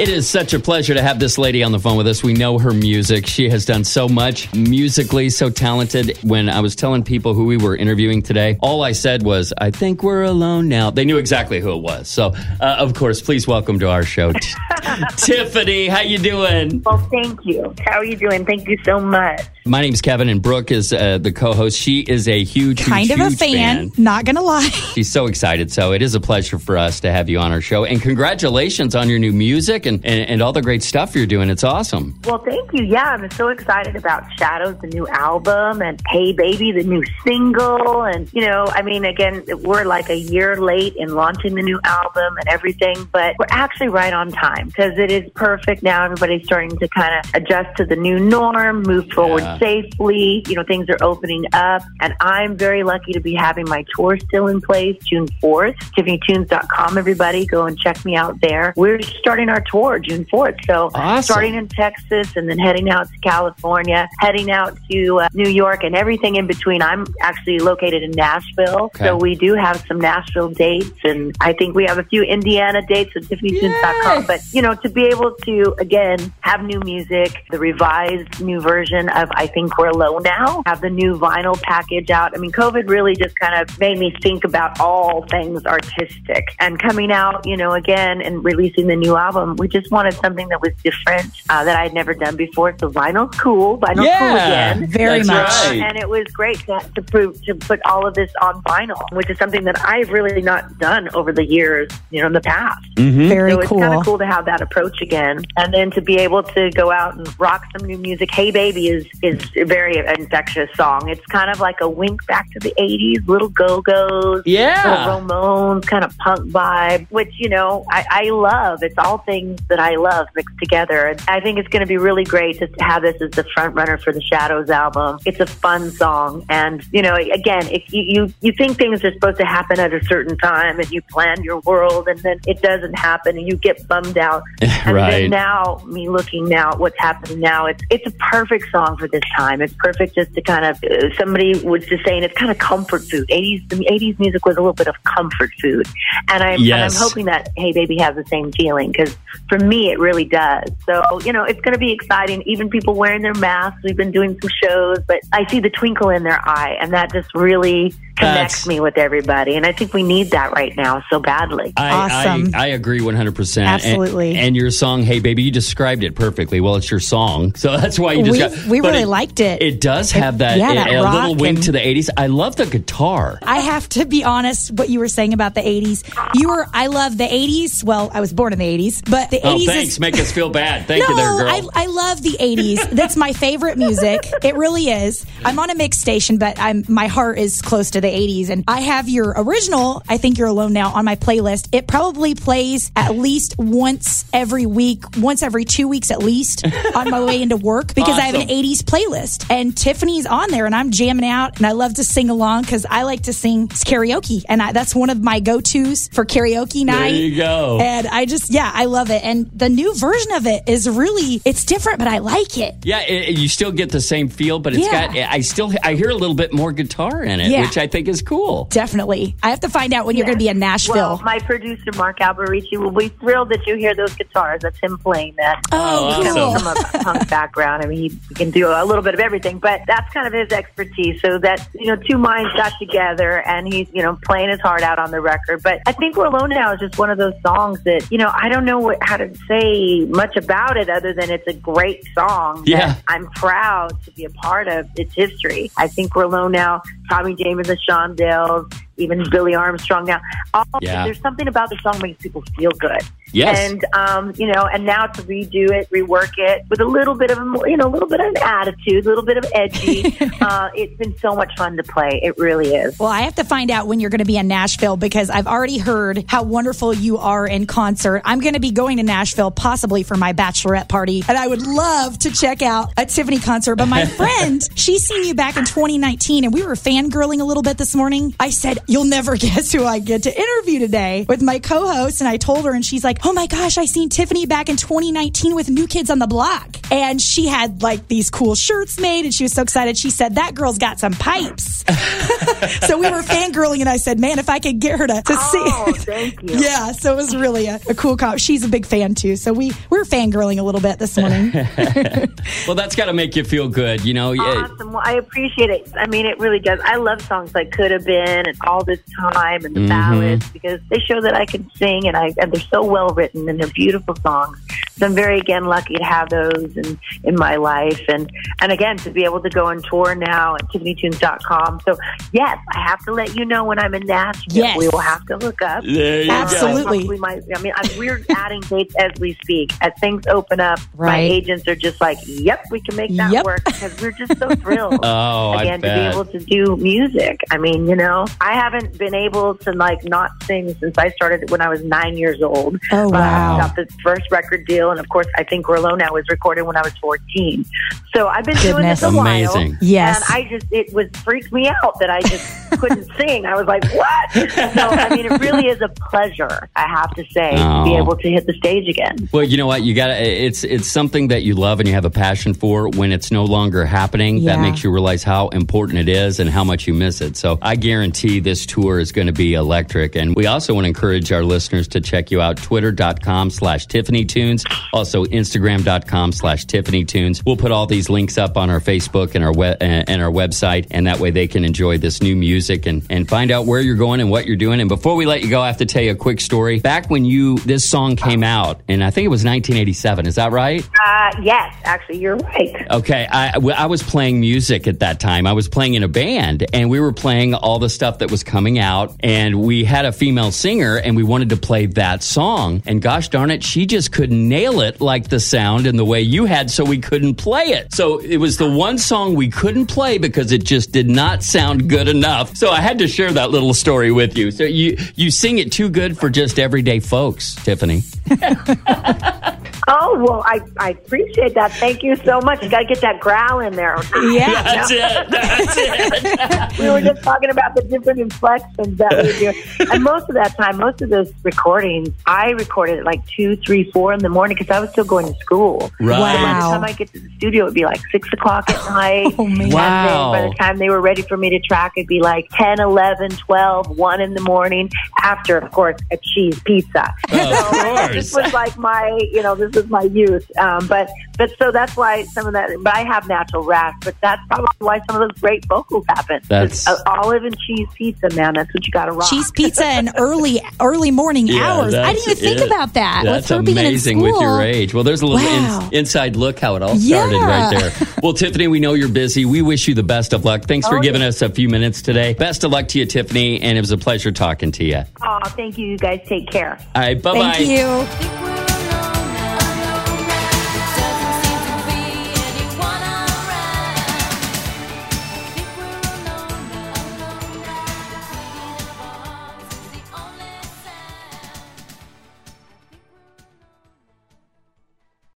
It is such a pleasure to have this lady on the phone with us. We know her music. She has done so much musically, so talented. When I was telling people who we were interviewing today, all I said was, I think we're alone now. They knew exactly who it was. So, uh, of course, please welcome to our show, T- Tiffany. How you doing? Well, thank you. How are you doing? Thank you so much. My name's Kevin, and Brooke is uh, the co-host. She is a huge, kind huge, of a huge fan, not gonna lie. She's so excited. So it is a pleasure for us to have you on our show. And congratulations on your new music and, and, and all the great stuff you're doing. It's awesome. Well, thank you. Yeah, I'm so excited about Shadows, the new album, and Hey Baby, the new single. And, you know, I mean, again, we're like a year late in launching the new album and everything, but we're actually right on time because it is perfect now. Everybody's starting to kind of adjust to the new norm, move forward Yeah. safely. You know, things are opening up. And I'm very lucky to be having my tour still in place June 4th. TiffanyTunes.com, everybody. Go and check me out there. We're starting our tour June 4th. So Awesome. starting in Texas and then heading out to California, heading out to uh, New York and everything in between. I'm actually located in Nashville. Okay. So we do have some Nashville dates and I think we have a few Indiana dates at TiffanyTunes.com. Yes. But, you know, to be able to, again, have new music, the revised new version of I Think We're Alone Now, have the new vinyl package out. I mean, COVID really just kind of made me think about all things artistic and coming out, you know, again and releasing the new album. We just wanted something that was different uh, that I had never done before. So vinyl's cool. Vinyl's cool again. Very That's much. right. And it was great to, to prove to put all of this on vinyl, which is something that I've really not done over the years, you know, in the past. Mm-hmm. Very So it's cool. kind of cool to have that approach again, and then to be able to go out and rock some new music. Hey Baby is is a very infectious song. It's kind of like a wink back to the '80s, little Go Go's, Yeah. little Ramones, kind of punk vibe, which you know I, I love. It's all things that I love mixed together, and I think it's going to be really great just to have this as the front runner for the Shadows album. It's a fun song, and you know, again, if you you, you think things are supposed to happen at a certain time, and you plan your world, and then it doesn't happen, and you get bummed out. And Right. then now, me looking now at what's happening now, it's it's a perfect song for this time. It's perfect just to kind of uh, somebody was just saying it's kind of comfort food. Eighties the eighties music was a little bit of comfort food, and I'm and I'm hoping that Hey Baby has the same feeling because for me it really does. So you know it's going to be exciting. Even people wearing their masks. We've been doing some shows, but I see the twinkle in their eye, and that just really connects That's- me with everybody. And I think we need that right now so badly. I, Awesome. I, I agree 100%. Absolutely. And, your song, Hey Baby, you described it perfectly. Well, it's your song. So that's why you just We- got. we but really liked it. It does have that, yeah, a- that a, little wink and- to the 80s. I love the guitar. I have to be honest, what you were saying about the 80s. You were, I love the 80s. Well, I was born in the 80s, but the Oh, 80s thanks. is. Make us feel bad. Thank no, you there, girl. I, I love the 80s. That's my favorite music. It really is. I'm on a mix station, but I'm my heart is close to the 80s. And I have your original, I Think You're Alone Now, on my playlist. It probably plays at least once every week, once every two weeks at least, on my way into work because I have an 80s playlist. And Tiffany's on there, and I'm jamming out, and I love to sing along because I like to sing karaoke. And I, that's one of my go tos for karaoke night. there you go. And I just, yeah, I love it. And the new version of it is really, it's different, but I like it. yeah, it, you still get the same feel, but it's Yeah. got. I still I hear a little bit more guitar in it, Yeah. which I think is cool. Definitely. I have to find out when you're going to be in Nashville. Well, my producer Mark Alberici will be thrilled that you hear those guitars. That's him playing that. oh, Oh, cool. awesome. From a punk background, I mean, he, he can do a little bit of everything, but that's kind of his expertise. So that you know, two minds got together, and he's you know playing his heart out on the record. But I think "We're Alone Now" is just one of those songs that you know I don't know what, how to say much about it other than it's a great song. Yeah. that I'm proud to be a part of its history. I think "We're Alone Now." Tommy James, the Shondells, even Billy Armstrong. Now, all, Yeah. there's something about the song makes people feel good. Yes. And um, you know, and now to redo it, rework it with a little bit of a you know, a little bit of an attitude, a little bit of edgy. uh, it's been so much fun to play. It really is. Well, I have to find out when you're going to be in Nashville because I've already heard how wonderful you are in concert. I'm going to be going to Nashville possibly for my bachelorette party, and I would love to check out a Tiffany concert. But my friend, she's seen you back in 2019, and we were fangirling a little bit this morning. I said, You'll never guess who I get to interview today with my co host. And I told her, and she's like, Oh my gosh, I seen Tiffany back in 2019 with New Kids on the Block. and she had like these cool shirts made, and she was so excited. She said that girl's got some pipes. so we were fangirling, and I said, "Man, if I could get her to, to Oh, see." thank you. Yeah, so it was really a, a cool cop. She's a big fan too, so we we're fangirling a little bit this morning. Well, that's got to make you feel good, you know. Awesome. Well, I appreciate it. I mean, it really does. I love songs like "Could Have Been" and "All This Time" and the mm-hmm. ballads because they show that I can sing, and I and they're so well written and they're beautiful songs. So I'm very again lucky to have those in in my life, and and again to be able to go on tour now at TiffanyTunes.com. So yes, I have to let you know when I'm in Nashville. Yes. We will have to look up. There you go. Absolutely. We might. I mean, I'm, we're adding dates as we speak. As things open up, my agents are just like, "Yep, we can make that Yep. work," because we're just so thrilled. Oh, I again, to be able to do music. I mean, you know, I haven't been able to like not sing since I started when I was nine years old. Oh, Uh, wow. got the first record deal, and of course, I think We're Alone Now was recorded when I was 14. So I've been doing Goodness. this a Amazing. while. Yes. And I just, it was freaked me out that I just couldn't sing. I was like, what? So, I mean, it really is a pleasure, I have to say, to be Oh. able to hit the stage again. Well, you know what? You got to it's it's something that you love and you have a passion for when it's no longer happening. That makes you realize how important it is and how much you miss it. So, I guarantee this tour is going to be electric. And we also want to encourage our listeners to check you out twitter.com slash Tiffany Tunes, also instagram.com slash Tiffany Tunes. We'll put all these links up on our Facebook and our we- and our website and that way they can enjoy this new music and and find out where you're going and what you're doing. And before we let you go, I have to tell you a quick story. Back when you this song came out, and I think it was 1987. Is that right? Uh, yes, actually, you're right. Okay, I, I was playing music at that time. I was playing in a band, and we were playing all the stuff that was coming out. And we had a female singer, and we wanted to play that song. And gosh darn it, she just couldn't nail it like the sound and the way you had, so we couldn't play it. So it was the one song we couldn't play because it just did not sound good enough. So I had to share that little story with you. So you you sing it too good for just everyday folks, Tiffany. Oh, well, I, I appreciate that. Thank you so much. You got to get that growl in there. Yeah. That's it. That's it. we were just talking about the different inflections that we do. And most of that time, most of those recordings, I recorded at like two, three, four in the morning because I was still going to school. Right. By the time I get to the studio, it'd be like six o'clock at night. Oh, man. And Wow. then by the time they were ready for me to track, it'd be like 10, 11, 12, 1 in the morning after, of course, a cheese pizza. Of course. this was like my, you know, this was my youth. Um, but, but so that's why some of that, but I have natural rasp, but that's probably why some of those great vocals happen. That's- uh, olive and cheese pizza, man. That's what you got to rock. Cheese pizza and early early morning Yeah, hours. I didn't even think it. about that. That's with her being in amazing with your age. Well, there's a little Wow. ins- inside look how it all started Yeah. right there. Well, Tiffany, we know you're busy. We wish you the best of luck. Thanks for Oh, giving yeah. us a few minutes today. Best of luck to you, Tiffany, and it was a pleasure talking to you. Oh, thank you. You guys take care. All right, bye bye. Thank you.